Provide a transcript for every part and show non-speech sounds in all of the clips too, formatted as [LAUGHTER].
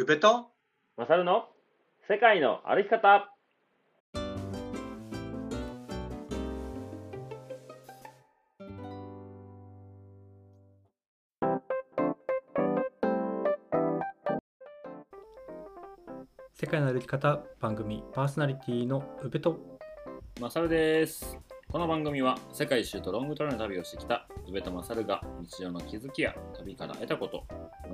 宇部と？マサルの世界の歩き方。世界の歩き方番組パーソナリティの宇部と。マサルです。この番組は世界一周とロングトレの旅をしてきた宇部とマサルが日常の気づきや旅から得たこと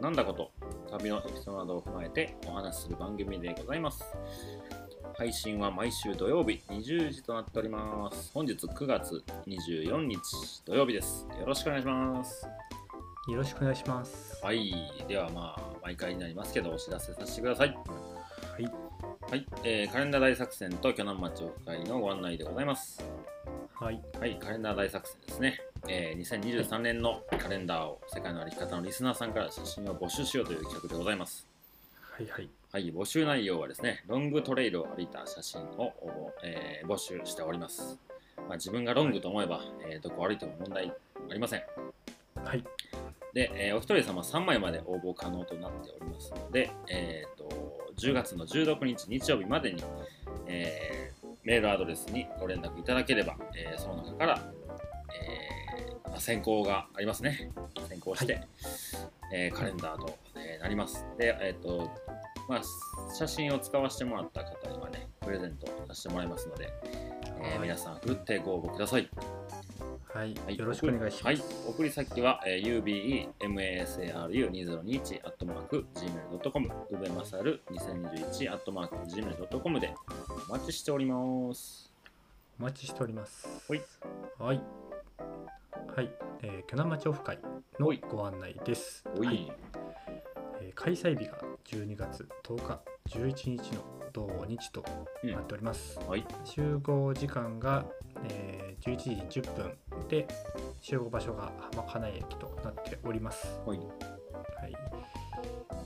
学んだこと旅のエピソードを踏まえてお話しする番組でございます。配信は毎週土曜日20時となっております。本日9月24日土曜日です。よろしくお願いします。よろしくお願いします。はい。ではまあ毎回になりますけどお知らせさせてください。はい。はい、えーカレンダー大作戦と巨南町会のご案内でございます。はい。はい、カレンダー大作戦ですね。えー2023年のカレンダーを世界の歩き方のリスナーさんから写真を募集しようという企画でございます。はいはいはい、募集内容はですね、ロングトレイルを歩いた写真をえー募集しております。まあ、自分がロングと思えば、えーどこを歩いても問題ありません。はいで、えーお一人様3枚まで応募可能となっておりますので、えー、と10月の16日日曜日までに、えーメールアドレスにご連絡いただければ、えーその中から、選考がありますね。選考して、はえーカレンダーと、えーなります。で、えーとまあ、写真を使わせてもらった方にはね、プレゼントさせてもらいますので、えーはい。皆さん、ふるってご応募ください。はい、はい。よろしくお願いします、はい、送り先は、えー、ubemasaru2021 アットマーク gmail.com うべまさる2021アットマーク gmail.com でお待ちしております。お待ちしております。はい。はいはい、えー、巨南町オフ会のはい。ご案内です。はい。えー開催日が12月10日11日の土日となっております、はい、集合時間が、えー11時10分で集合場所が浜金井駅となっております。はい、はい、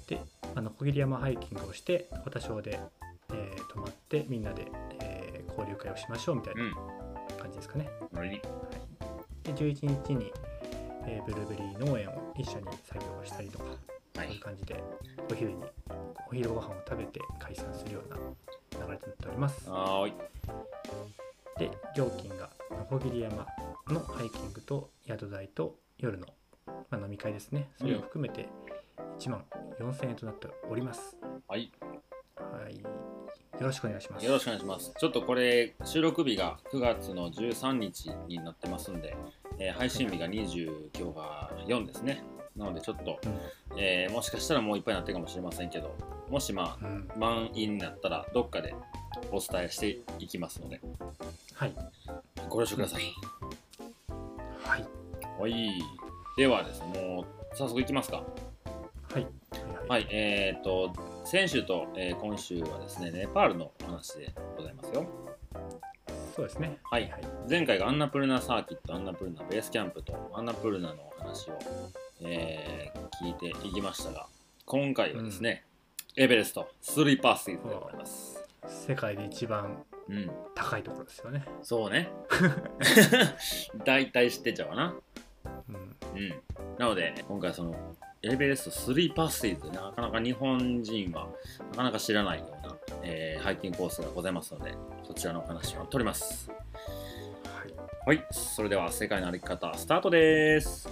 であの小桐山ハイキングをして渡小で、えー泊まってみんなで、えー交流会をしましょうみたいなうん、感じですかね。のりで11日に、えーブルーベリー農園を一緒に作業をしたりとか、はそういうい、感じでお昼にお昼ご飯を食べて解散するような流れとなっております。はーい、で料金が小桐山のハイキングと宿代と夜の、まあ、飲み会ですね。それを含めて1万4000円となっております、はい、ろしくお願いします。よろしくお願いします。ちょっとこれ、収録日が9月の13日になってますんで、えー配信日が20、今日が4ですね。なのでちょっと、えーもしかしたらもういっぱいになってるかもしれませんけど、もしまあ、うん、満員になったらどっかでお伝えしていきますので。はい。ご了承ください、はい。はい。ではですねもう早速いきますか。はいはい。はいえー、と先週と、えー今週はですねネパールのお話でございますよ。そうですね。はい。はい前回がアンナプルナサーキットアンナプルナベースキャンプとアンナプルナのお話を、えー聞いていきましたが今回はですね、エベレストスリーパースイーズでございます。世界で一番うん。高いところですよね、そうね。[LAUGHS] 大体知ってんちゃうかな。うん、うん、なので今回そのエベレスト3パスイズなかなか日本人はなかなか知らないような、えーハイキングコースがございますのでそちらのお話を取ります。はい。はい。それでは世界の歩き方スタートです。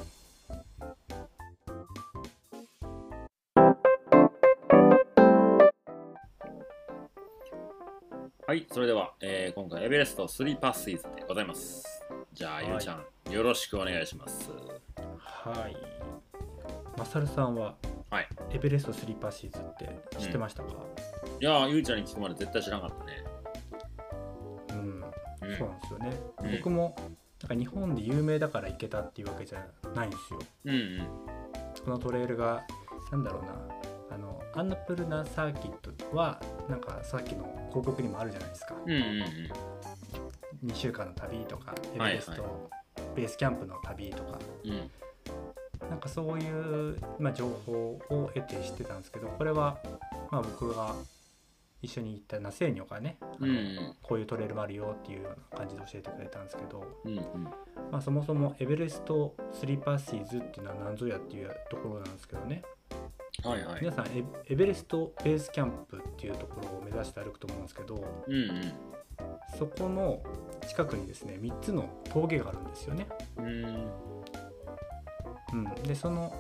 はい。それでは、えー今回エベレスト3パスイズでございます。じゃあ、はい。ゆうちゃんよろしくお願いします。はいマサルさんははい。エベレストスリーパーシーズって知ってましたか、いやーゆうちゃんに聞くまで絶対知らなかったね。うん。うん。そうなんですよね、うん。僕もなんか日本で有名だから行けたっていうわけじゃないんですよ。うんうん。このトレイルがなんだろうな。あのアンナプルナサーキットはなんかさっきの広告にもあるじゃないですか、うんうん2週間の旅とかエはい。ベレスト、ベースキャンプの旅とか。うんうんなんかそういう、まあ、情報を得て知ってたんですけどこれは、まあ、僕が一緒に行ったナセーニョがねうんうん。こういうトレイルもあるよっていうような感じで教えてくれたんですけど、うんうん。まあ、そもそもエベレストスリーパーシーズっていうのは何ぞやっていうところなんですけどね。はいはい。皆さんエエベレストベースキャンプっていうところを目指して歩くと思うんですけどうんうん。そこの近くにですね3つの峠があるんですよね。うーんうん、でその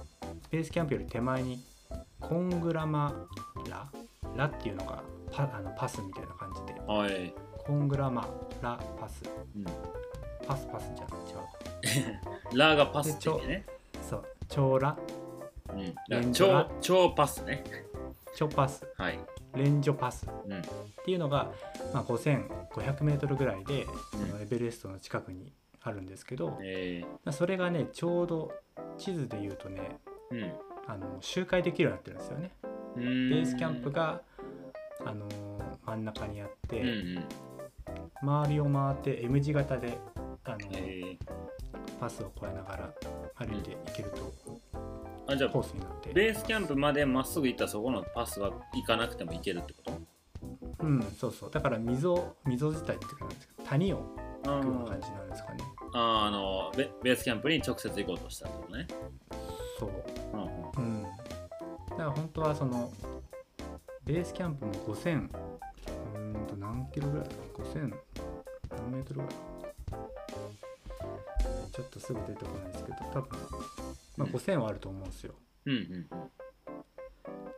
ベースキャンプより手前にコングラマラ？ラ？っていうのがパあのパスみたいな感じで。はい、コングラマラ？パス。うん、パスパスじゃん違う。[LAUGHS] ラーがパスってね。そう。超ラ。うん。レンジャー超超パスね。チョパス。はい。レンジョパス。うん。っていうのが、まあ、5500メートルぐらいでそのエベレストの近くにあるんですけど、えまあそれがねちょうど地図で言うとねー、うん。あの周回できるようになってるんですよね。うーん。ベースキャンプが、あのー真ん中にあって、うんうん。周りを回って M 字型で、あのー。えパスを越えながら歩いていけるとー、あじゃコあースになって、ベースキャンプまでまっすぐ行ったらそこのパスは行かなくても行けるってこと？うんそうそう。だから溝溝自体っていうかなんですか谷をあ行くような感じなん。ですかね。あーあのベベースキャンプに直接行こうとしたってことね、そう。うんうん。うん、だから本当はそのベースキャンプも5000うーんと何キロぐらいだ5000何メートルぐらい？ちょっとすぐ出てこないですけど多分、まあ、うん。5000はあると思うんですよ、うんうん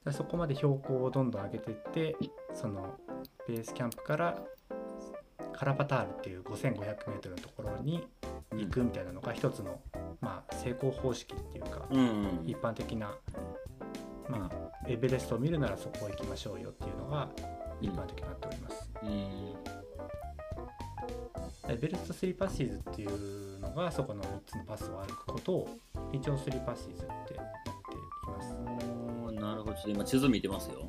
でそこまで標高をどんどん上げていってそのベースキャンプからカラパタールっていう 5500m のところにうん。行くみたいなのが一つの、まあ、成功方式っていうか、うんうん。一般的な、まあ、エベレストを見るならそこ行きましょうよっていうのが一般的になっております。うん。エベレスト3パッシーズっていうのがそこの3つのパスを歩くことを一応3パッシーズってやっています。なるほど。今地図見てますよ。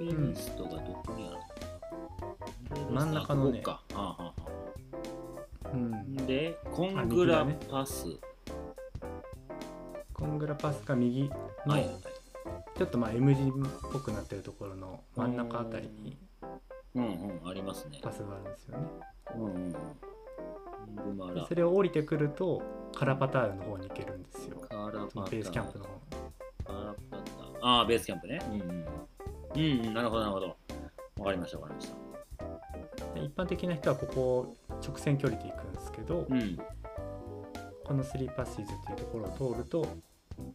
ベーストがどこにある真ん中のね。あここかはあはあはうん。あ、でコングラパス、コングラパスが右のはい。はいちょっとまあ M 字っぽくなってるところの真ん中あたりにうんうんありますね。パスがあるんですよね。うんうんそれを降りてくるとカラパタールの方に行けるんですよ。カラパタベースキャンプの方。カラパタああベースキャンプね。うんうん。うんうんなるほどなるほど。わかりましたわかりました。で一般的な人はここを直線距離で行くんですけど、うん。この3パッシーズっていうところを通ると、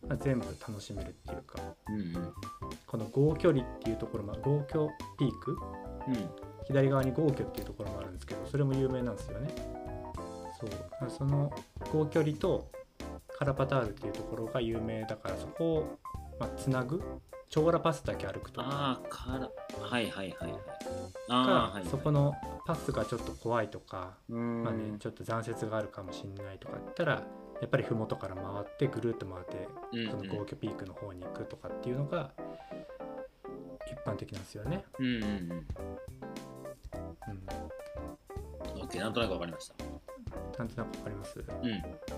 まあ、全部楽しめるっていうかうんうん。この合距離っていうところも合距ピークうん。左側に合距っていうところもあるんですけどそれも有名なんですよね。そう。その合距離とカラパタールっていうところが有名だからそこを、まあ、つなぐチョーラパスだけ歩くとか。ああカラはいはいはいはい。ああはいはいそこのパスがちょっと怖いとか、まあね、ちょっと残雪があるかもしれないとか言ったらやっぱり麓から回ってぐるっと回ってうんその合計ピークの方に行くとかっていうのが一般的なんですよね。うんうんうん。うん、オッケーなんとなくわかりました。なんとなくわかります？う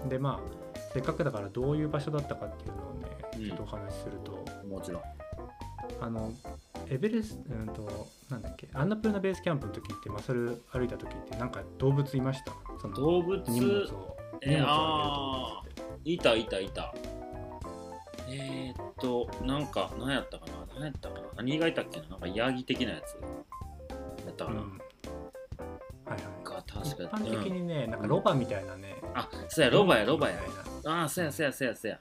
でまあせっかくだからどういう場所だったかっていうのをねうん。ちょっとお話しすると、んもちろんあのエベレスうんとなんだっけアンナプルナベースキャンプの時ってマサル歩いた時ってなんか動物いました？その動物？荷物を。え荷物をああげる動物って。いたいたいた。えー、っとなんか何やったかな？何やったかな？何がいたっけな？なんかヤギ的なやつ。やったかな、うん。はい一か般的うん。にね、なんかロバみたいなね、あそうやロバやロバや。ああそうやそうやそうやそうや。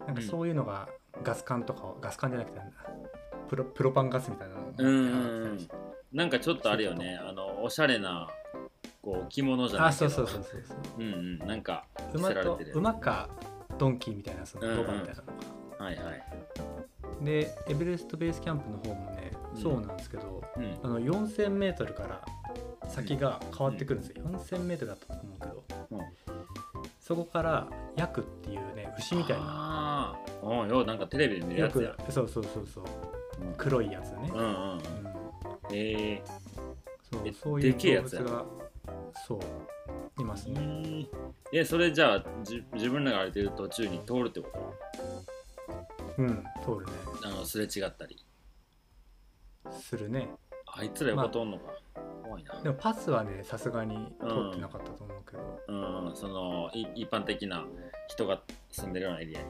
ななんかそういうのがガス管とかをガス管じゃなくてプロプロパンガスみたいなのをうんうんうん。なんかちょっとあるよね。あのおしゃれなこう着物じゃないあそうそうそうそうそう。うんうん。なんか馬と馬かドンキーみたいなそうんうん。のロバみたいなのが、はいはい。でエベレストベースキャンプの方もね、うん。そうなんですけどうん。あの 4000m から先が変わってくるんですよ、4000m だったと思うけど。うんそこからヤクっていうね牛みたいな。あようなんかテレビで見るやつや。そうそうそうそう。うん。黒いやつね、うんうんうん。うん。えええそうそういうでけえやつや。動物がそういますね、ー、えそれじゃあじ自分らが歩いてる途中に通るってこと？うん通るね。あのすれ違ったり。するね。あいつら横通んのか、怖いな。でもパスはねさすがに通ってなかったと思うけど、うん。そのい一般的な人が住んでるようなエリアに。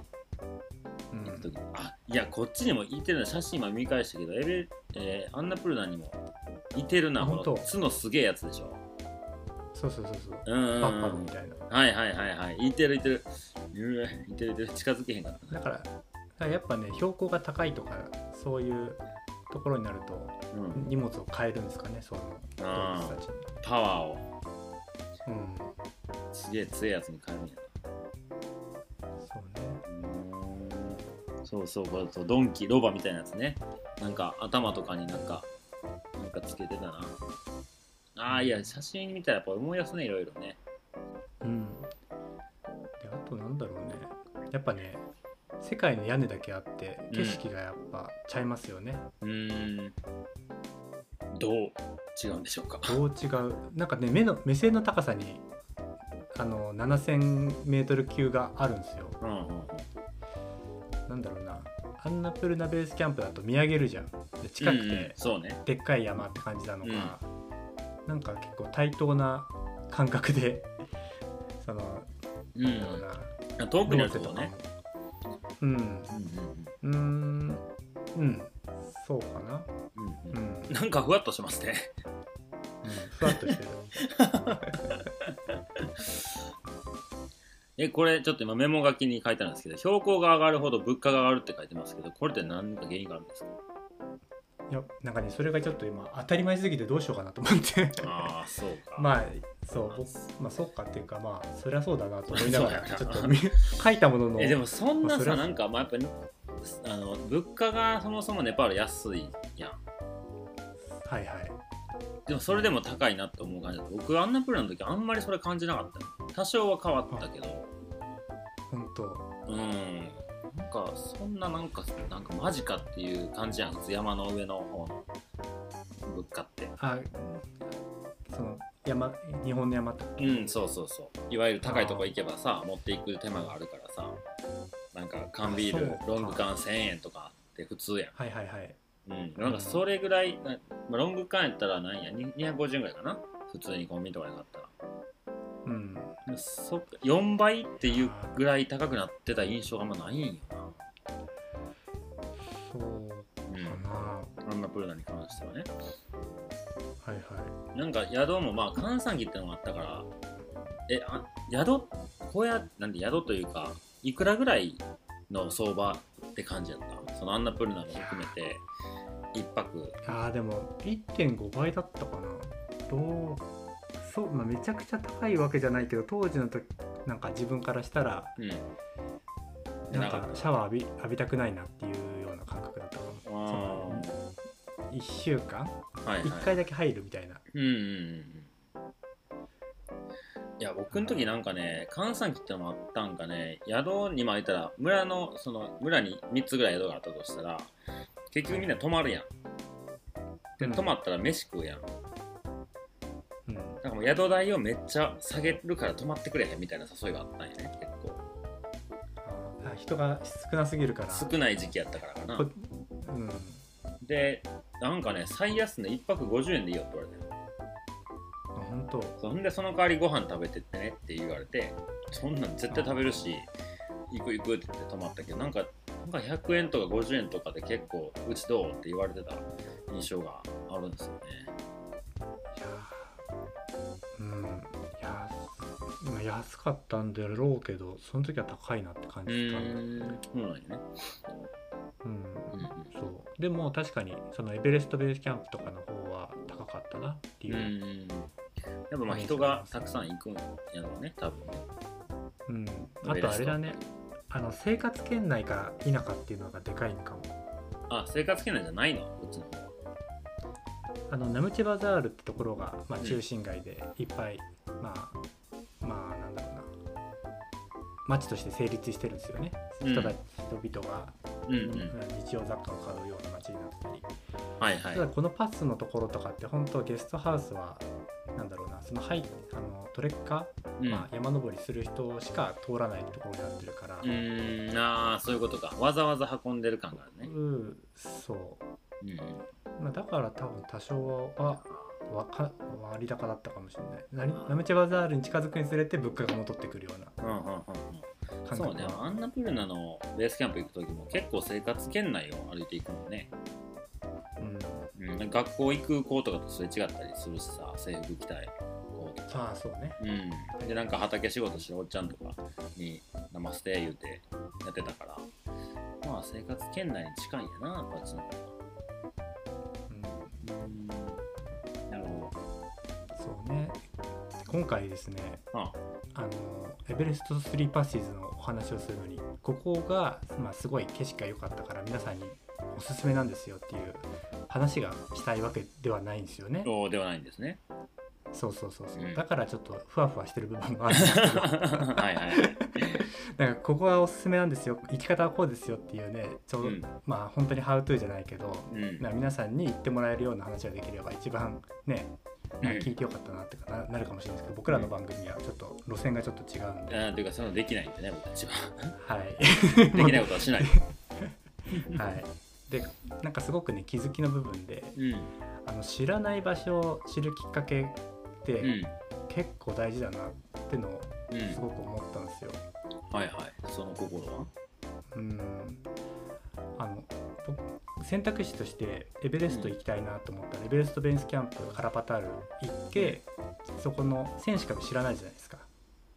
うん。行く時。にあいやこっちにもいてるな写真今見返したけどエベ、えーアンナプルナにもいてるなこのすげえやつでしょ。そうそうそうそう。うんうんうん。バッファローみたいな。はいはいはいはいい。てるいてる。いてるいてる。近づけへんかったからだからやっぱね標高が高いとかそういうところになるとうん。荷物を変えるんですかねその動あ物たちに。パワーを。うん。すげえ強いやつに変えるんやそうね。うーん。そうそうこうドンキロバみたいなやつね。なんか頭とかになんかなんかつけてたな。ああいや写真見たらやっぱ思い出すねいろいろね。うん。であとなんだろうね。やっぱね世界の屋根だけあってうん。景色がやっぱちゃいますよね、うーん。どう違うんでしょうか？どう違う？なんかね目の目線の高さにあの 7000m 級があるんですよ。うんうんうん。なんだろうな。アンナプルナベースキャンプだと見上げるじゃん。で近くうんうん。てそうね。でっかい山って感じなのか、なんか結構対等な感覚でそのうなんだろうな、ん遠くにあるとねうん。うん。うーん。うんそうかな。うん。うんう、うんん。なんかふわっとしますね。うん、ふわっとしてる。[LAUGHS] えこれちょっと今メモ書きに書いてあるんですけど標高が上がるほど物価が上がるって書いてますけどこれって何か原因があるんですか？いやなんかねそれがちょっと今当たり前すぎてどうしようかなと思って。ああそうか。まあそう僕まあそうかっていうかまあそりゃそうだなと思いながらちょっと見書いたものの。えでもそんなまあなんかまあやっぱりあの物価がそもそもネパール安いやん。はいはい。でもそれでも高いなって思う感じ僕アンナプルの時あんまりそれ感じなかった。よ多少は変わったけど。本当。うんかそんななんかなんかマジかっていう感じやん山の上の方の物価って。あその山日本の山とうんそうそうそう。いわゆる高いとこ行けばさ持っていく手間があるからさなんか缶ビールロング缶1000円とかって普通やん。はいはいはい。うん、なんかそれぐらい、なまあ、ロング缶やったら何やに250円ぐらいかな。普通にコンビニとかで買ったらうん。でそっか。4倍っていうぐらい高くなってた印象があんまないんよそうな、かな、うん、アンナプルナに関してはね。はいはい。なんか宿もまあ閑散期ってのがあったからえあ宿小屋なんで宿というかいくらぐらいの相場って感じやった？そのアンナプルナも含めて一泊。あーでも1.5倍だったかな。どうそう、まあ、めちゃくちゃ高いわけじゃないけど当時の時なんか自分からしたらうん。なんかシャワー浴び浴びたくないなっていうような感覚だったかあもそのー1週間？はいはい。1回だけ入るみたいな。うんうんいや僕の時なんかね閑散期ってのもあったんかね宿にもいたら村のその村に3つぐらい宿があったとしたら結局みんな泊まるやん。でうん。泊まったら飯食うやんなんかもう宿代をめっちゃ下げるから泊まってくれへんみたいな誘いがあったんやね。結構。あ人が少なすぎるから。少ない時期やったからかな。こうん。でなんかね最安値1泊50円でいいよって言われて。あ本当。そんでその代わりご飯食べてってねって言われてそんなん絶対食べるし行く行くって言って泊まったけどなんかなんか100円とか50円とかで結構うちどうって言われてた印象があるんですよねかったんだろうけどその時は高いなって感うじたーんそうなんやね。うん。うんうん。そう。でも確かにそのエベレストベースキャンプとかの方は高かったなっていう。う、ん。やっぱまあ人がたくさん行くんやろうね多分。ねうん。あとあれだね。あの生活圏内か否かっていうのがでかいのかも。あ生活圏内じゃないの？こっちの方は。あのナムチェバザールってところが、まあ、うん中心街でいっぱい、まあまあ街として成立してるんですよね、うん。人たち人々が、うんうん。日用雑貨を買うような街になってたり、はいはい。ただこのパスのところとかって本当ゲストハウスはなんだろうなそのはいあのトレッカー、うん。まあ、山登りする人しか通らないところになってるから、うーん。ああそういうことか。わざわざ運んでる感があるね。うんそう。うんまあ、だから多分多少はわか割高だったかもしれない。ナリナムチェバザールに近づくにつれて物価が戻ってくるようなうんうんうんそうね。アンナプルナのベースキャンプ行く時も結構生活圏内を歩いていくもんね、うん。うん、学校行く子とかとすれ違ったりするしさ制服着たい子とか。ああそうね。うん、でなんか畑仕事してるおっちゃんとかに「ナマステ」言うてやってたから。まあ生活圏内に近いんやなやっぱあっちの方がうんそうね。今回ですねどああのエベレスト3パッシーズのお話をするのにここが、まあ、すごい景色が良かったから皆さんにおすすめなんですよっていう話がしたいわけではないんですよね。そうではないんですね。そうそうそうそう、うん。だからちょっとふわふわしてる部分もあるんですけど。[LAUGHS] はいはい。だからここがおすすめなんですよ。生き方はこうですよっていうねちょうど、うん。まあ本当にハウトゥーじゃないけど、うん。まあ皆さんに言ってもらえるような話ができれば一番ね、まあうん。聞いてよかったなってかななるかもしれないですけど僕らの番組はちょっと路線がちょっと違うんで、あーというかそのできないんでね僕たちは。はい。[LAUGHS] できないことはしない。[LAUGHS] はい。でなんかすごくね気づきの部分でうん。あの知らない場所を知るきっかけって、うん。結構大事だなってのをうん。すごく思ったんですよ。はいはい。その心は？うんあの僕選択肢としてエベレスト行きたいなと思ったら、エベレストベースキャンプカラパタール行ってそこの選手株知らないじゃないですか。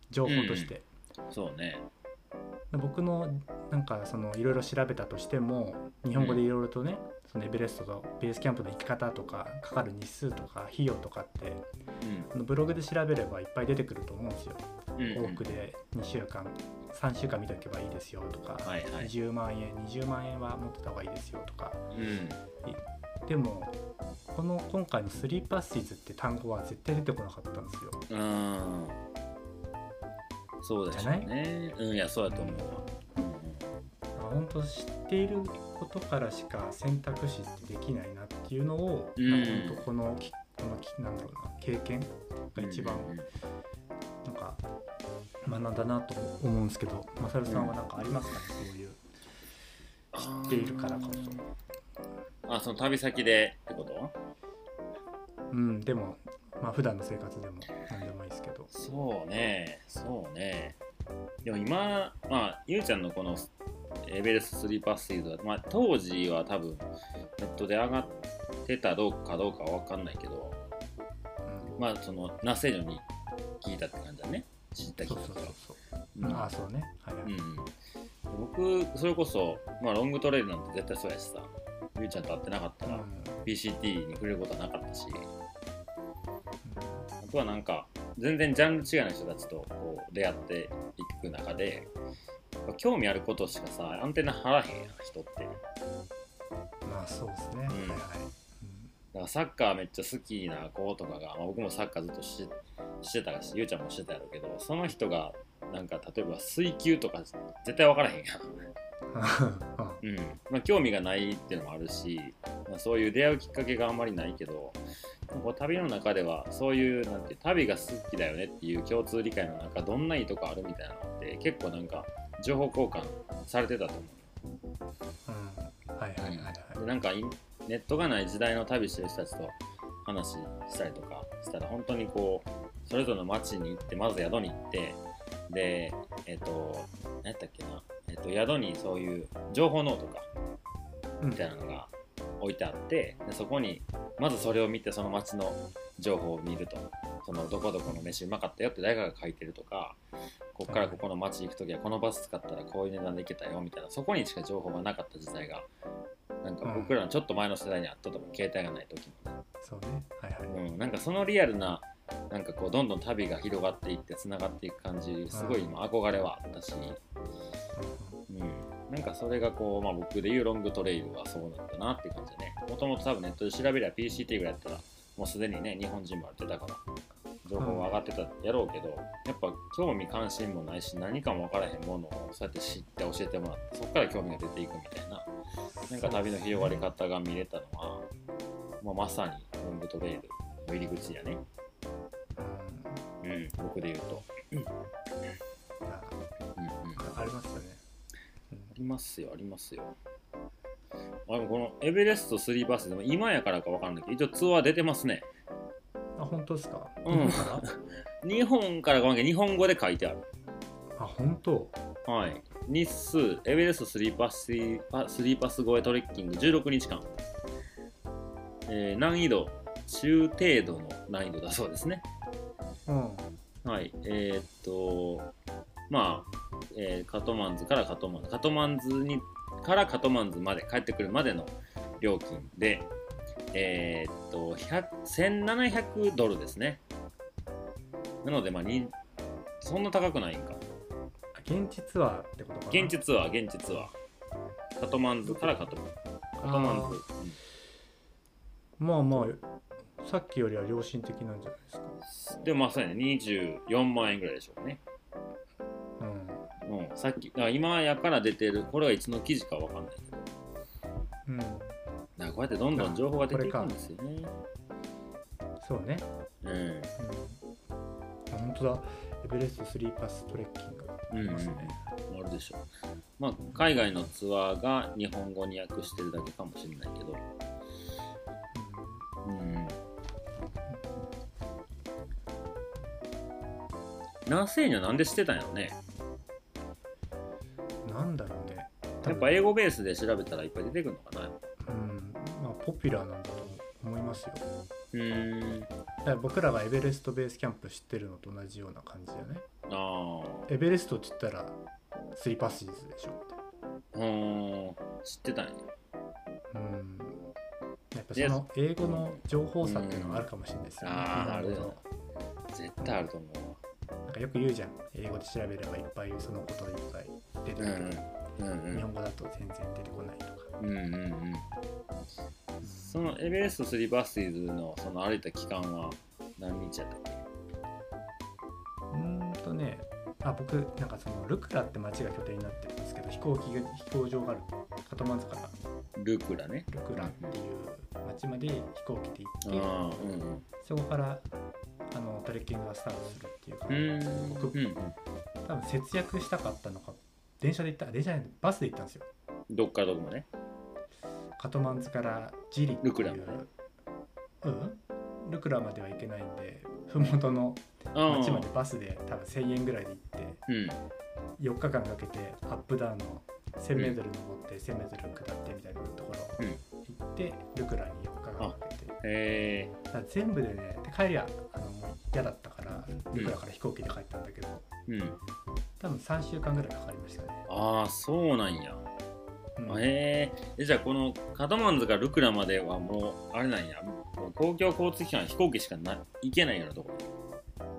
情報として。そうね。僕のなんかそのいろいろ調べたとしても日本語でいろいろとね、そのエベレストのベースキャンプの行き方とかかかる日数とか費用とかってあのブログで調べればいっぱい出てくると思うんですよ。うんうん。多くで2週間3週間見ておけばいいですよとか、はいはい。20万円20万円は持ってた方がいいですよとか。うん。でもこの今回の3パッシーズって単語は絶対出てこなかったんですよ。うんそうでしょうねうんいやそうだと思うわ。あ本当知っていることからしか選択肢ってできないなっていうのを、うん。当このきこのきなんだろうな経験が一番うんうんなんか学んだなと思うんですけど、マサルさんは何かありますかね、そういう知っているからこあその旅先でってこと？そ。うん、でもまあ普段の生活でも何でもいいですけど。そうねそうね。でも今まあゆうちゃんのこのエベレスト3パスシーズは、まあ、当時は多分ネットで上がってたどうかどうかは分かんないけどうん。まあそのナセージョに聞いたって感じだね。知ったきっかけはそうそうそうそう。うん。ああそうね。はいはい。うん、僕それこそ、まあ、ロングトレイルなんて絶対そうやしさ。ゆうちゃんと会ってなかったら、うん。PCT に触れることはなかったし。あとはなんか全然ジャンル違いの人たちとこう出会っていく中で興味あることしかさアンテナ張らへんやん人って。だかまあそうですね。ん。はいはい。らサッカーめっちゃ好きな子とかが、まあ、僕もサッカーずっとししてたしゆうちゃんもしてたやろうけどその人がなんか例えば水球とか絶対分からへんやん。[LAUGHS] うん。うんまあ、興味がないっていうのもあるし、まあ、そういう出会うきっかけがあんまりないけどこう旅の中ではそういうなんて旅が好きだよねっていう共通理解の中どんないいとこあるみたいなのって結構なんか情報交換されてたと。思うん。はいはいはいはうでなんかいネットがない時代の旅してる人たちと話したりとかしたら本当にこうそれぞれの町に行ってまず宿に行ってでえっ、と何やったっけな、えっと宿にそういう情報ノートかみたいなのが置いてあってでそこにまずそれを見てその町の情報を見ると。そのどこどこの飯うまかったよって誰かが書いてるとかここからここの町行く時はこのバス使ったらこういう値段で行けたよみたいなそこにしか情報がなかった時代がなんか僕らのちょっと前の世代にあったと思う。携帯がない時も。ね、そうね。はいはい。うん、なんかそのリアルななんかこうどんどん旅が広がっていってつながっていく感じすごい今憧れはあったし、うん、なんかそれがこう、まあ、僕で言うロングトレイルはそうなんだなって感じでね。もともと多分ネットで調べれば PCT ぐらいやった。らもうすでにね日本人もやってたから情報は上がってたやろうけど、やっぱ興味関心もないし何かも分からへんものをそうやって知って教えてもらってそこから興味が出ていくみたいななんか旅の広がり方が見れたのは、まあ、まさにロングトレイルの入り口やね、うんうん、僕で言うと、うん。うん、あありますよね。りますよありますよ。あでもこのエベレスト3バスでも今やからか分かんないけど一応ツアー出てますねあ本当ですか？うん日本から？日本語で書いてあるあ本当？はい。日数、エベレストスリーパスパスリーパス越えトレッキング16日間。えー難易度、中程度の難易度だそうですね。うんはい。えーっと、まあ、えーカトマンズからカトマンズ、カトマンズにからカトマンズまで、帰ってくるまでの料金で、えーっと、100 1700ドルですね。なので、まあ、にそんな高くないんか。あ現地ツアーってことかな？現地ツアー、現地ツアー。カトマンズからカトマンズ。カトマンズ。まあまあさっきよりは良心的なんじゃないですかうんでもまあそうやね、24万円ぐらいでしょうね。うんうん、さっき、今やから出てる、これはいつの記事かわかんないけど。うんこうやってどんどん情報が出ていくんですよね。そうねうん。うんあ本当だエベレスト3パストレッキングうんうんありますね、あるでしょまあ、海外のツアーが日本語に訳してるだけかもしれないけど。うん。南西にはなんで知ってたんやろね？うんなんだろうねやっぱ英語ベースで調べたらいっぱい出てくるのかピュラーなんだと思いますようーん。だから僕らがエベレストベースキャンプ知ってるのと同じような感じだよねあエベレストって言ったら3パスジズでしょあ。うん。知ってたんや。うんやっぱその英語の情報差っていうのがあるかもしれないですよね、うんあーあるよ絶対あると思なんかよく言うじゃん英語で調べればいっぱいそのこといっぱい出てく。る、うん。うんうん日。本語だと全然出てこないとかうんうんうん。そのエベレスト3バスイズのその歩いた期間は何日やったっけ？うーんとねあ僕なんかそのルクラって町が拠点になってるんですけど飛行機が飛行場があるカトマンズからルクラね。ルクラっていう町まで飛行機であ行ってあ、うんうん。そこからあのトレッキングがスタートするっていう感うじーん。僕うん多分節約したかったのか電車で行った電車じゃないバスで行ったんですようん。どっからどこまで？カトマンズからジリっていうルクラうんルクラまでは行けないんで麓のあ町までバスで多分1000円ぐらいで行ってうん。4日間かけてアップダウンの 1000m 登って 1000m 下ってみたいなところ行って、ルクラに4日間かけてへえ。だから全部でねで帰りはあのもう嫌だったからルクラから飛行機で帰ったんだけど、うん。多分3週間ぐらいかかりましたね、ああ、そうなんや。うんへえ。じゃあこのカトマンズからルクラまではもう、あれなんや。もう公共交通機関飛行機しかな行けないようなところ。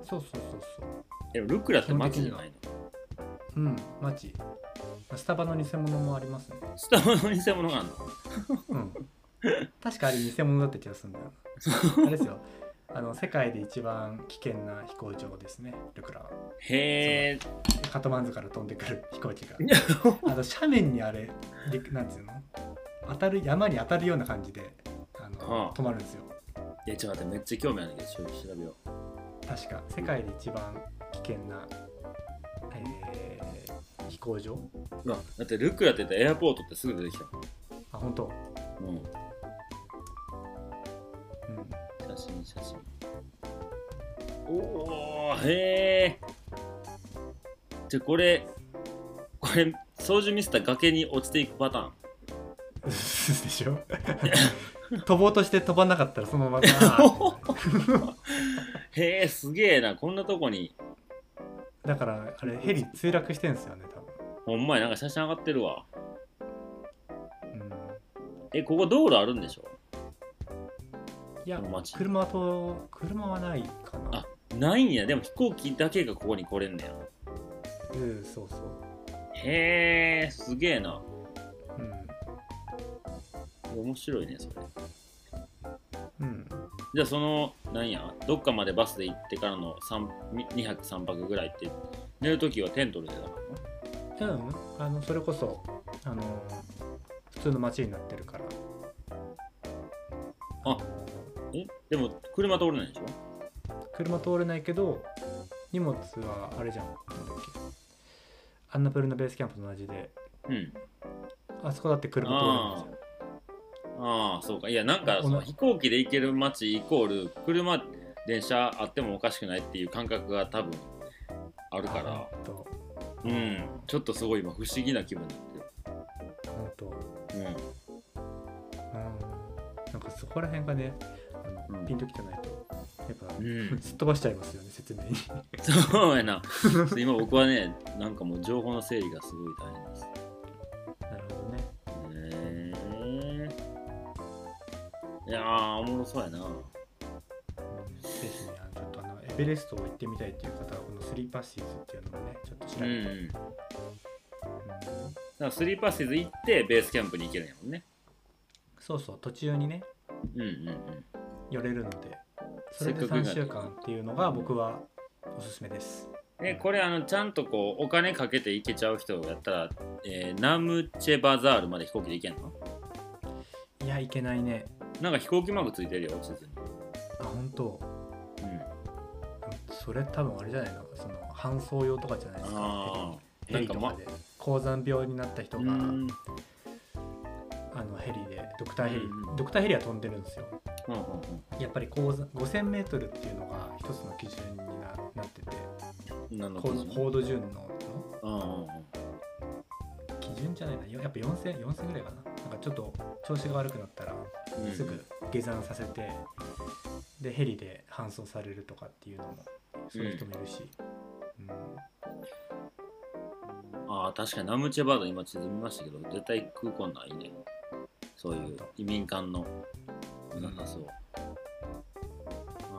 そうそうそうそう。でもルクラって街じゃないの？うん街。スタバの偽物もありますね。スタバの偽物があるの？うん。確かあれ偽物だった気がするんだよな。[LAUGHS] あれですよあの世界で一番危険な飛行場ですね。ルクラは。へえ。カトマンズから飛んでくる飛行機が。[LAUGHS] あの斜面にあれでなんつうの？当たる山に当たるような感じであのはあ。止まるんですよ。いや、ちょっと待って、めっちゃ興味あるんだけど、調べよう。確か世界で一番危険な、えー飛行場。うわ、だってルクラって言ったらエアポートってすぐ出てきたあ本当？うん。おお、へえ。じゃ、これ、これ、操縦ミスったら崖に落ちていくパターン。[LAUGHS] でしょ？[LAUGHS] 飛ぼうとして飛ばなかったらそのまま [LAUGHS] へえ、すげえな。こんなとこに。だからあれヘリ墜落してんですよねほんまや、なんか写真上がってるわ。多分、うん、え、ここ道路あるんでしょ？いや車と車はないかなあないんや。でも飛行機だけがここに来れんねや。うんそうそうへえ、すげえな。うん面白いね、それ。うんじゃあその、なんや、どっかまでバスで行ってからの2泊3泊ぐらいって、寝るときはテントで出たからうんあのそれこそあの普通の街になってるからあのえ？でも、車通れないでしょ？車通れないけど荷物はあれじゃん。なんだっけ。アンナプルのベースキャンプと同じで。うん。あそこだって車通れないんですよ。ああ、そうか。いや、なんか、おその飛行機で行ける街イコール、車、電車あってもおかしくないっていう感覚が多分あるから、うん。ちょっとすごい今不思議な気分になってる。うん。なんかそこら辺がねあの、うん。ピンときてないとやっぱ、うん。すっ飛ばしちゃいますよね説明に。[LAUGHS] そうやな。今僕はねなんかもう情報の整理がすごい大変です。なるほどね。へえいやーおもろそうやな。うんぜひねちょっとあのエベレストを行ってみたいっていう方はこのスリーパッシーズっていうのもねちょっと調べて、うんだかうん。らスリーパッシーズ行ってベースキャンプに行けるんやもんね。そうそう途中にねうんうんうん。寄れるのでそれでせっかく3週間っていうのが僕はおすすめです。えこれあのちゃんとこうお金かけて行けちゃう人やったら、えーナムチェバザールまで飛行機で行けんの？いやいけないね。なんか飛行機マークついてるよ地図に。あ本当？うん。それ多分あれじゃない？のその搬送用とかじゃないですか。ヘリとかで。高山病になった人がうん。あのヘリでドクターヘリ。うん。ドクターヘリは飛んでるんですようんうんやっぱり高山 5000m っていうのが一つの基準にななってて。うん何の高度順のうんうんうん基準じゃないな。やっぱ4000 4000ぐらいかな。なんかちょっと調子が悪くなったらうんすぐ下山させてでヘリで搬送されるとかっていうのもそういう人もいるし、うん。ああ確かに。ナムチェバード今地図見ましたけど絶対空港ないね。そういう移民間のなさそう、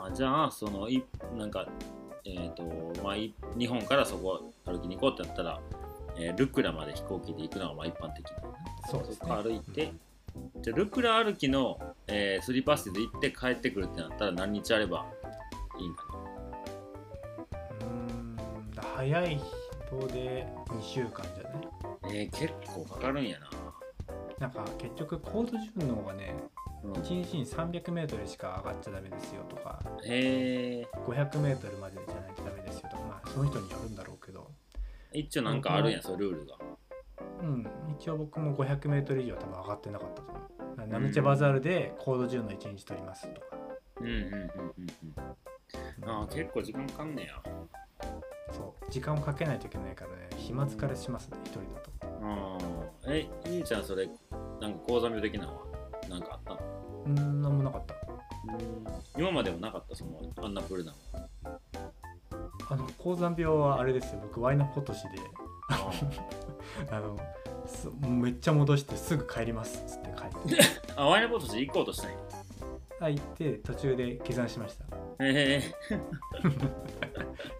あじゃあそのいなんかえっ、とまあい日本からそこ歩きに行こうってなったら、えールクラまで飛行機で行くのがまあ一般的だよねそうですね。歩いて、じゃあルクラ歩きの、えースリーパッシーで行って帰ってくるってなったら何日あればいいんかうんだ早い人で2週間じゃない？なえー、結構かかるんやな。なんか結局高度順の方がねうん1日に 300m しか上がっちゃダメですよとか。へえ 500m までじゃないとダメですよとか。まあその人によるんだろうけど。一応なんかあるんやそうルールが。うん。一応僕も 500m 以上は多分上がってなかったと思う。ナムチェバザールで高度順の1日取りますとか、うんうんうんうんうん。ああ結構時間かかんねや。そう。時間をかけないといけないからね。暇疲れしますね一人だと。ああえゆうちゃんそれなんか講座病的なのは？なんかうんなんもなかった。今までもなかった？そのアンナプルナはあの高山病はあれですよ。僕ワイナポトシで。あ [LAUGHS] あのすめっちゃ戻してすぐ帰ります。っつって帰って。[LAUGHS] あワイナポトシ行こうとしたんや。あ行って途中で下山しました。へえ [LAUGHS]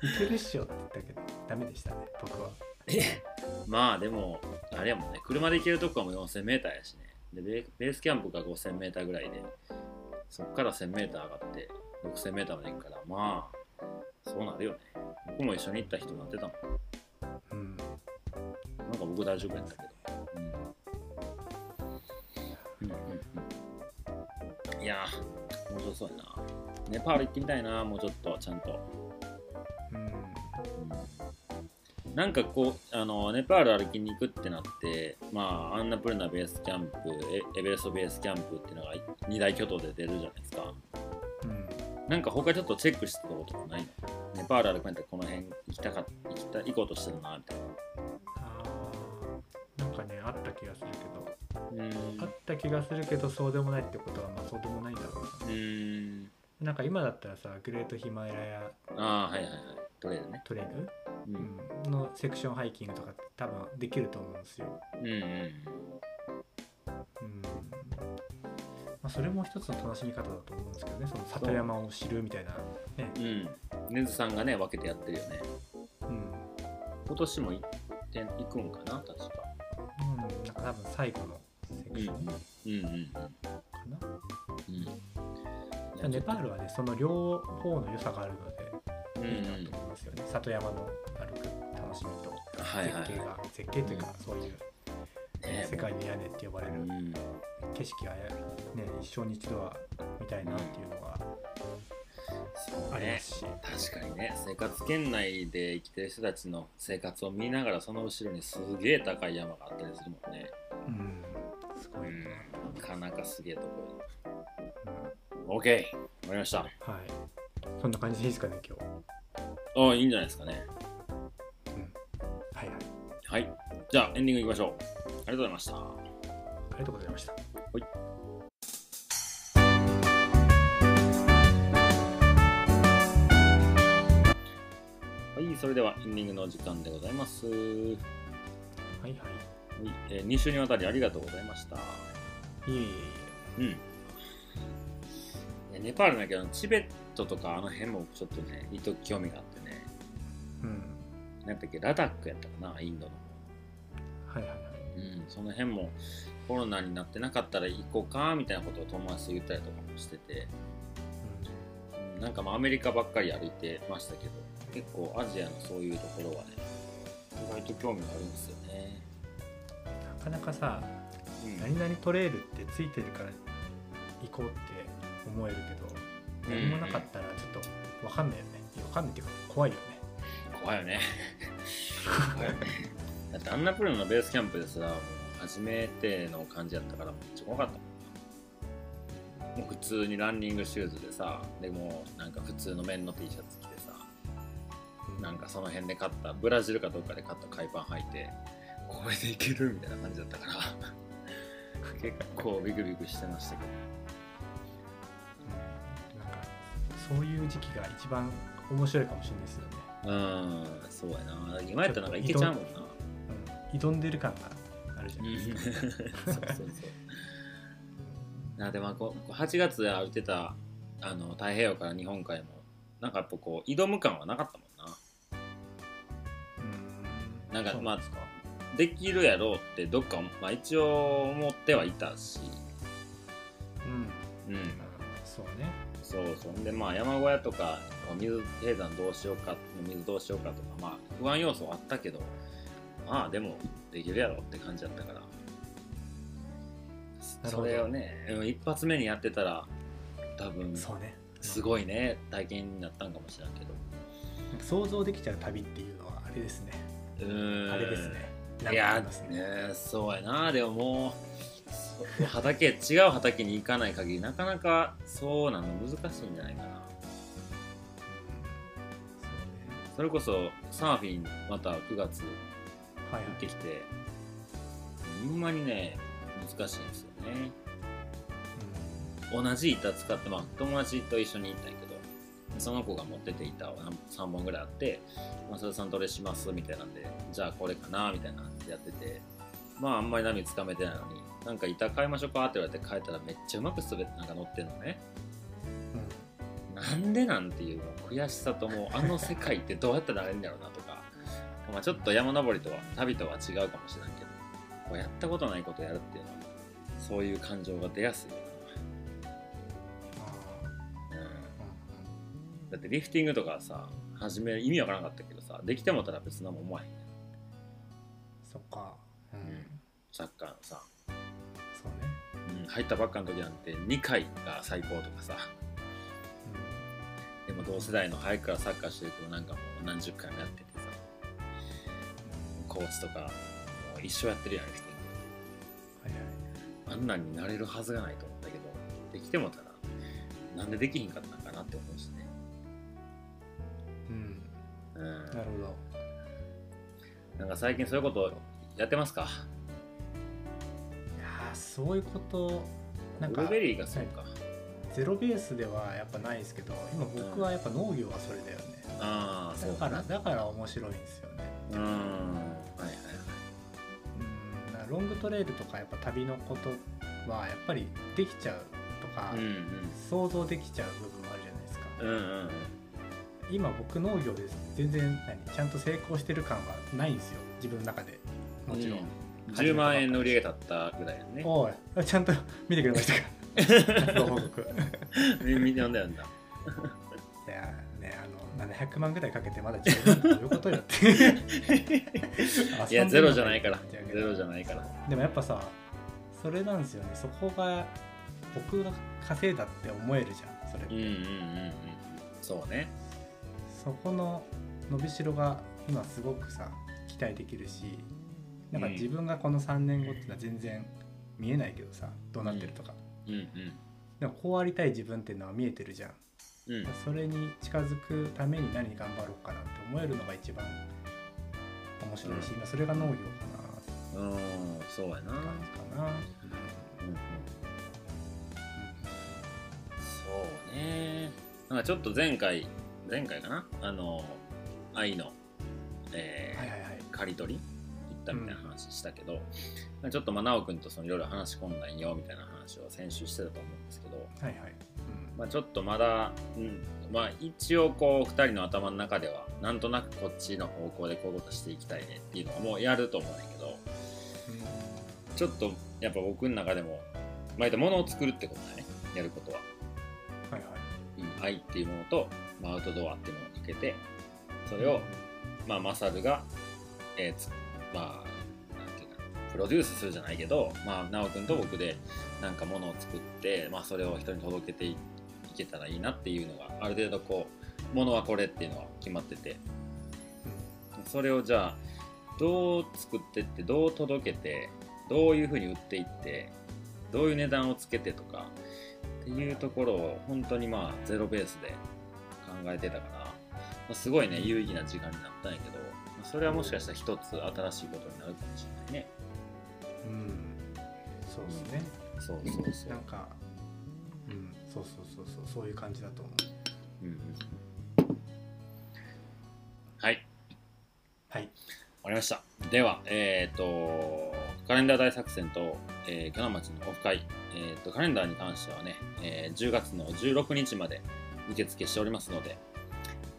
行けるっしょって言ったけどダメでしたね僕は。まあでもあれやもんね。車で行けるとこはもう 4000m やしねでベースキャンプが 5000m ぐらいでそっから 1000m 上がって 6000m まで行くからまあそうなるよね僕も一緒に行った人なってたもんうんなんか僕大丈夫やったけど。うん。うんうんうん、いやー、面白そうやな。ネパール行ってみたいな、もうちょっと、ちゃんと。なんかこう、あの、ネパール歩きに行くってなって、まあ、アンナプルナベースキャンプ、エエベレストベースキャンプっていうのが二大巨頭で出るじゃないですか。うんなんか他ちょっとチェックしてたことないの？ネパール歩くんやったらこの辺行きたか行きた行こうとしてるな、みたいな。あーなんかねあった気がするけどうんあった気がするけどそうでもないってことはまあそうでもないんだろううーん。ななんか今だったらさグレートヒマラヤああ、はいはいはい。トレイルね。トレイル、うん。うん、のセクションハイキングとか多分できると思うんですよ、うんうん。うんまあ、それも一つの楽しみ方だと思うんですけどねその里山を知るみたいなねうん。ネズさんがね、分けてやってるよね。うん、今年も行って行くんかな、確か。うん、なんか多分最後のセクションかうんうんうんな、うん。うん。ネパールはねその両方の良さがあるのでうんいいなうんと思いますよね、里山のはいはい絶景が、絶景というかそういう、ね世界の屋根って呼ばれるうん。景色が、ね、一生に一度は見たいなっていうのが。ありますし、確かにね、生活圏内で生きてる人たちの生活を見ながら、その後ろにすげえ高い山があったりするもんね。うん、すごいな、うん。なかなかすげえとこうんろ。OK! わかりました。はいそんな感じでいいですかね今日ああ、いいんじゃないですかね。じゃあエンディングいきましょう。ありがとうございました。ありがとうございました。はい。それではエンディングのお時間でございます。はい、はい。はいえ2週にわたりありがとうございました。いえいえいうん。えネパールだけどチベットとかあの辺もちょっとね一時興味があってね。えうん。なんだっけラダックやったかなインドのはいはいはい。うん、その辺もコロナになってなかったら行こうかみたいなことを友達と言ったりとかもしてて、うん、なんかまあアメリカばっかり歩いてましたけど結構アジアのそういうところはね意外と興味があるんですよね、なかなかさうん。何々トレイルってついてるから行こうって思えるけど何もなかったらちょっと分かんないよね。分かんないっていうか怖いよね。怖いよね。[LAUGHS] 怖いよねだってアンナプルのベースキャンプですらもう初めての感じやったからめっちゃ怖かったもんもう普通にランニングシューズでさでもなんか普通の綿の T シャツ着てさなんかその辺で買ったブラジルかどっかで買った海パン履いてこれでいけるみたいな感じだったから。[LAUGHS] 結構ビクビクしてましたけうん。なんかそういう時期が一番面白いかもしれないですよね、どうんそうやな。今やったらなんかいけちゃうもんな。うん、挑んでる感があるじゃないうんですか、[LAUGHS] そうそうそう。なでもこう8月で歩いてたあの太平洋から日本海もなんかやっぱこう挑む感はなかったもんな。うん。なんかまあできるやろうってどっか、まあ、一応思ってはいたし。うん。うん。そうね。そうそんでまあ山小屋とか水低山どうしようか水どうしようかとかまあ不安要素はあったけどまあでもできるやろって感じだったから。それをねうん一発目にやってたら多分そうね。すごいね体験になったんかもしれんけど。想像できちゃう旅っていうのはあれですね。うーん。あれですね。いやね。ねそうやな。でももう畑違う畑に行かない限りなかなかそうなの難しいんじゃないかな。それこそサーフィンまた9月そうねはい。行って。きてほんまにね難しいんですよね。同じ板使ってまあ友達と一緒に行ったんやけどその子が持ってて板を3本ぐらいあって「マサルさんどれします?」みたいなんで「じゃあこれかな」みたいなやっててまああんまり波つかめてないのになんか板買いましょうかって言われて変えたらめっちゃうまく滑ってなんか乗ってんのね。うん。なんでなんていう悔しさともうあの世界ってどうやったらなれるんだろうなと。かまあちょっと山登りとは旅とは違うかもしれないけどこうやったことないことやるっていうのはそういう感情が出やすいよあな、うん。だってリフティングとかさ初め意味わからなかったけどさできてもたら別なもん思わへんそっか。うん、うん。サッカーのさ、そうね、うん、入ったばっかの時なんて2回が最高とかさ。でも同世代の早くからサッカーしてる子なんかもう何十回もやっててさコーチとかもう一生やってるやんリフティンはいはい。グあんなんになれるはずがないと思ったけどできてもたらなんでできひんかったのかなって思うしね。うん。うん。なるほど。なんか最近そういうことやってますか？いやーそういうことなんかブルーベリーがそうか、ゼロベースではやっぱないですけど今僕はやっぱ農業はそれだよね、ああそうだからだから面白いんですよねうん。はいはいはい。うん。だからロングトレイルとかやっぱ旅のことはやっぱりできちゃうとか、うん想像できちゃう部分もあるじゃないですか、うんうんうん。今僕農業で全然何ちゃんと成功してる感はないんですよ。自分の中で。もちろん、うん。10万円の売り上げだったぐらいやね。おいちゃんと見てくれましたか？[LAUGHS] ご報告。みんな読んだ読んだ100万ぐらいかけてまだ十分どういうことよってい [LAUGHS] や [LAUGHS] ゼロじゃないから。ゼロじゃないから。でもやっぱさそれなんですよね。そこが僕が稼いだって思えるじゃんそれって。うんうんうんうん。そうね。そこの伸びしろが今すごくさ期待できるしなんか自分がこの3年後っていうのは全然見えないけどさどうなってるとか、うん。うんうん、でもこうありたい自分っていうのは見えてるじゃん。うん。それに近づくために何頑張ろうかなって思えるのが一番面白いし、今それが農業かうんそうやな、感じかな、うんうんそうね。なんかちょっと前回前回かな？あの愛の、えーはいはいはい。刈り取り行ったみたいな話したけど、ちょっとまあ直君とそのいろいろ話し込んだんよみたいな話を先週してたと思うんですけど、はいはい、まあ、ちょっとまだ、うん。まあ、一応こう2人の頭の中ではなんとなくこっちの方向でこういうことしていきたいねっていうのはもうやると思うんだけどちょっとやっぱ僕の中でも毎回物を作るってことだね。やることは、はいはい。うん、愛っていうものと、まあ、アウトドアっていうものをかけてそれを、まあ、マサルが、えーつまあなんていうかプロデュースするじゃないけど、まあ、直君と僕でなんか物を作って、まあ、それを人に届けていいけたらいいなっていうのがある程度こう物はこれっていうのは決まってて。それをじゃあどう作ってってどう届けてどういうふうに売っていってどういう値段をつけてとかっていうところを本当にまあゼロベースで考えてたから、まあ、すごいね有意義な時間になったんやけど、まあそれはもしかしたら一つ新しいことになるかもしれないね。うん。そうですね、そうそうそう。なんかうんそうそうそうそうそういう感じだと思う。うんうん。はい。はい。わかりました。では、えっ、と、カレンダー大作戦と、えー、鋸南町のオフ会、えっ、と、カレンダーに関してはね、えー10月の16日まで受付しておりますので、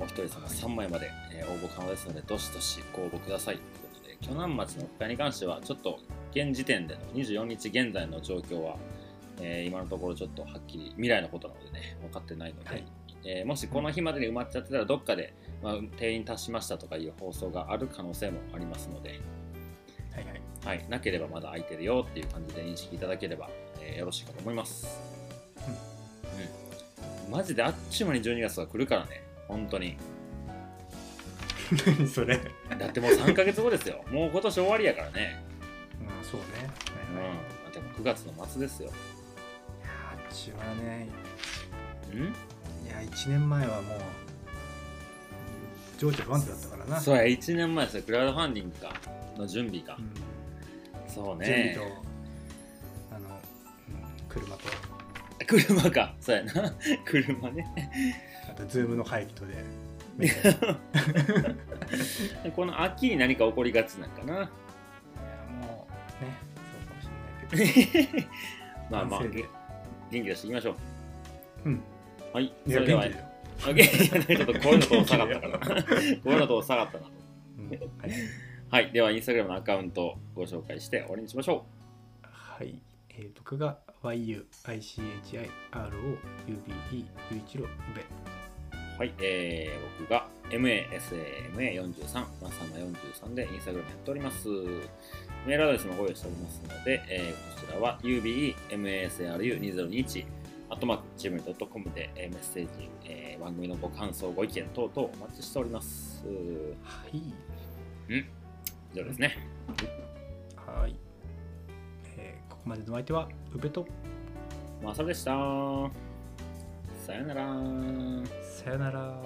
お一人様3枚まで、えー応募可能ですので、どしどしご応募ください。ということで、鋸南町のオフ会に関しては、ちょっと現時点での24日現在の状況は、えー今のところちょっとはっきり未来のことなのでね、分かってないので、はいえーもしこの日までに埋まっちゃってたら、どっかで、まあ、定員達しましたとかいう放送がある可能性もありますので、はいはいはい、なければまだ空いてるよっていう感じで認識いただければ、えーよろしいかと思います。うん。マジであっちゅう間に12月が来るからね、本当に。何 [LAUGHS] それだってもう3ヶ月後ですよ。もう今年終わりやからね。[LAUGHS] まあそうねうん。はいはいあでも9月の末ですよ。ちはねうん？いや1年前はもう情緒不安定だったからなそうや、1年前で。クラウドファンディングか。の準備かう。んそう準備ねと。あの、うん車と車か。そうやな。[LAUGHS] 車ね。あとズームの会議とでい [LAUGHS] この秋に何か起こりがちなんかな？やもうねそうかもしれないけど [LAUGHS] まあまあ、元気出していきましょう。うんはい。いそれではや元気、だちょっと声のトーン下がったから。声のトーン下がったなと。うんはい、はい。では、インスタグラムのアカウントをご紹介して終わりにしましょはいえー、僕が YUICHIROUBE 雄一郎宇部う。はい。えー、僕が MASAMA43、まさま43でインスタグラムやっております。メールアドレスもご用意しておりますので、えーこちらは UBEMASRU2021 アットマーク Gmail.com で、えーメッセージ、えー番組のご感想、ご意見等々お待ちしております。はい以上ですね。はい、えーここまでのお相手は宇部とまさでした。さよなら。さよなら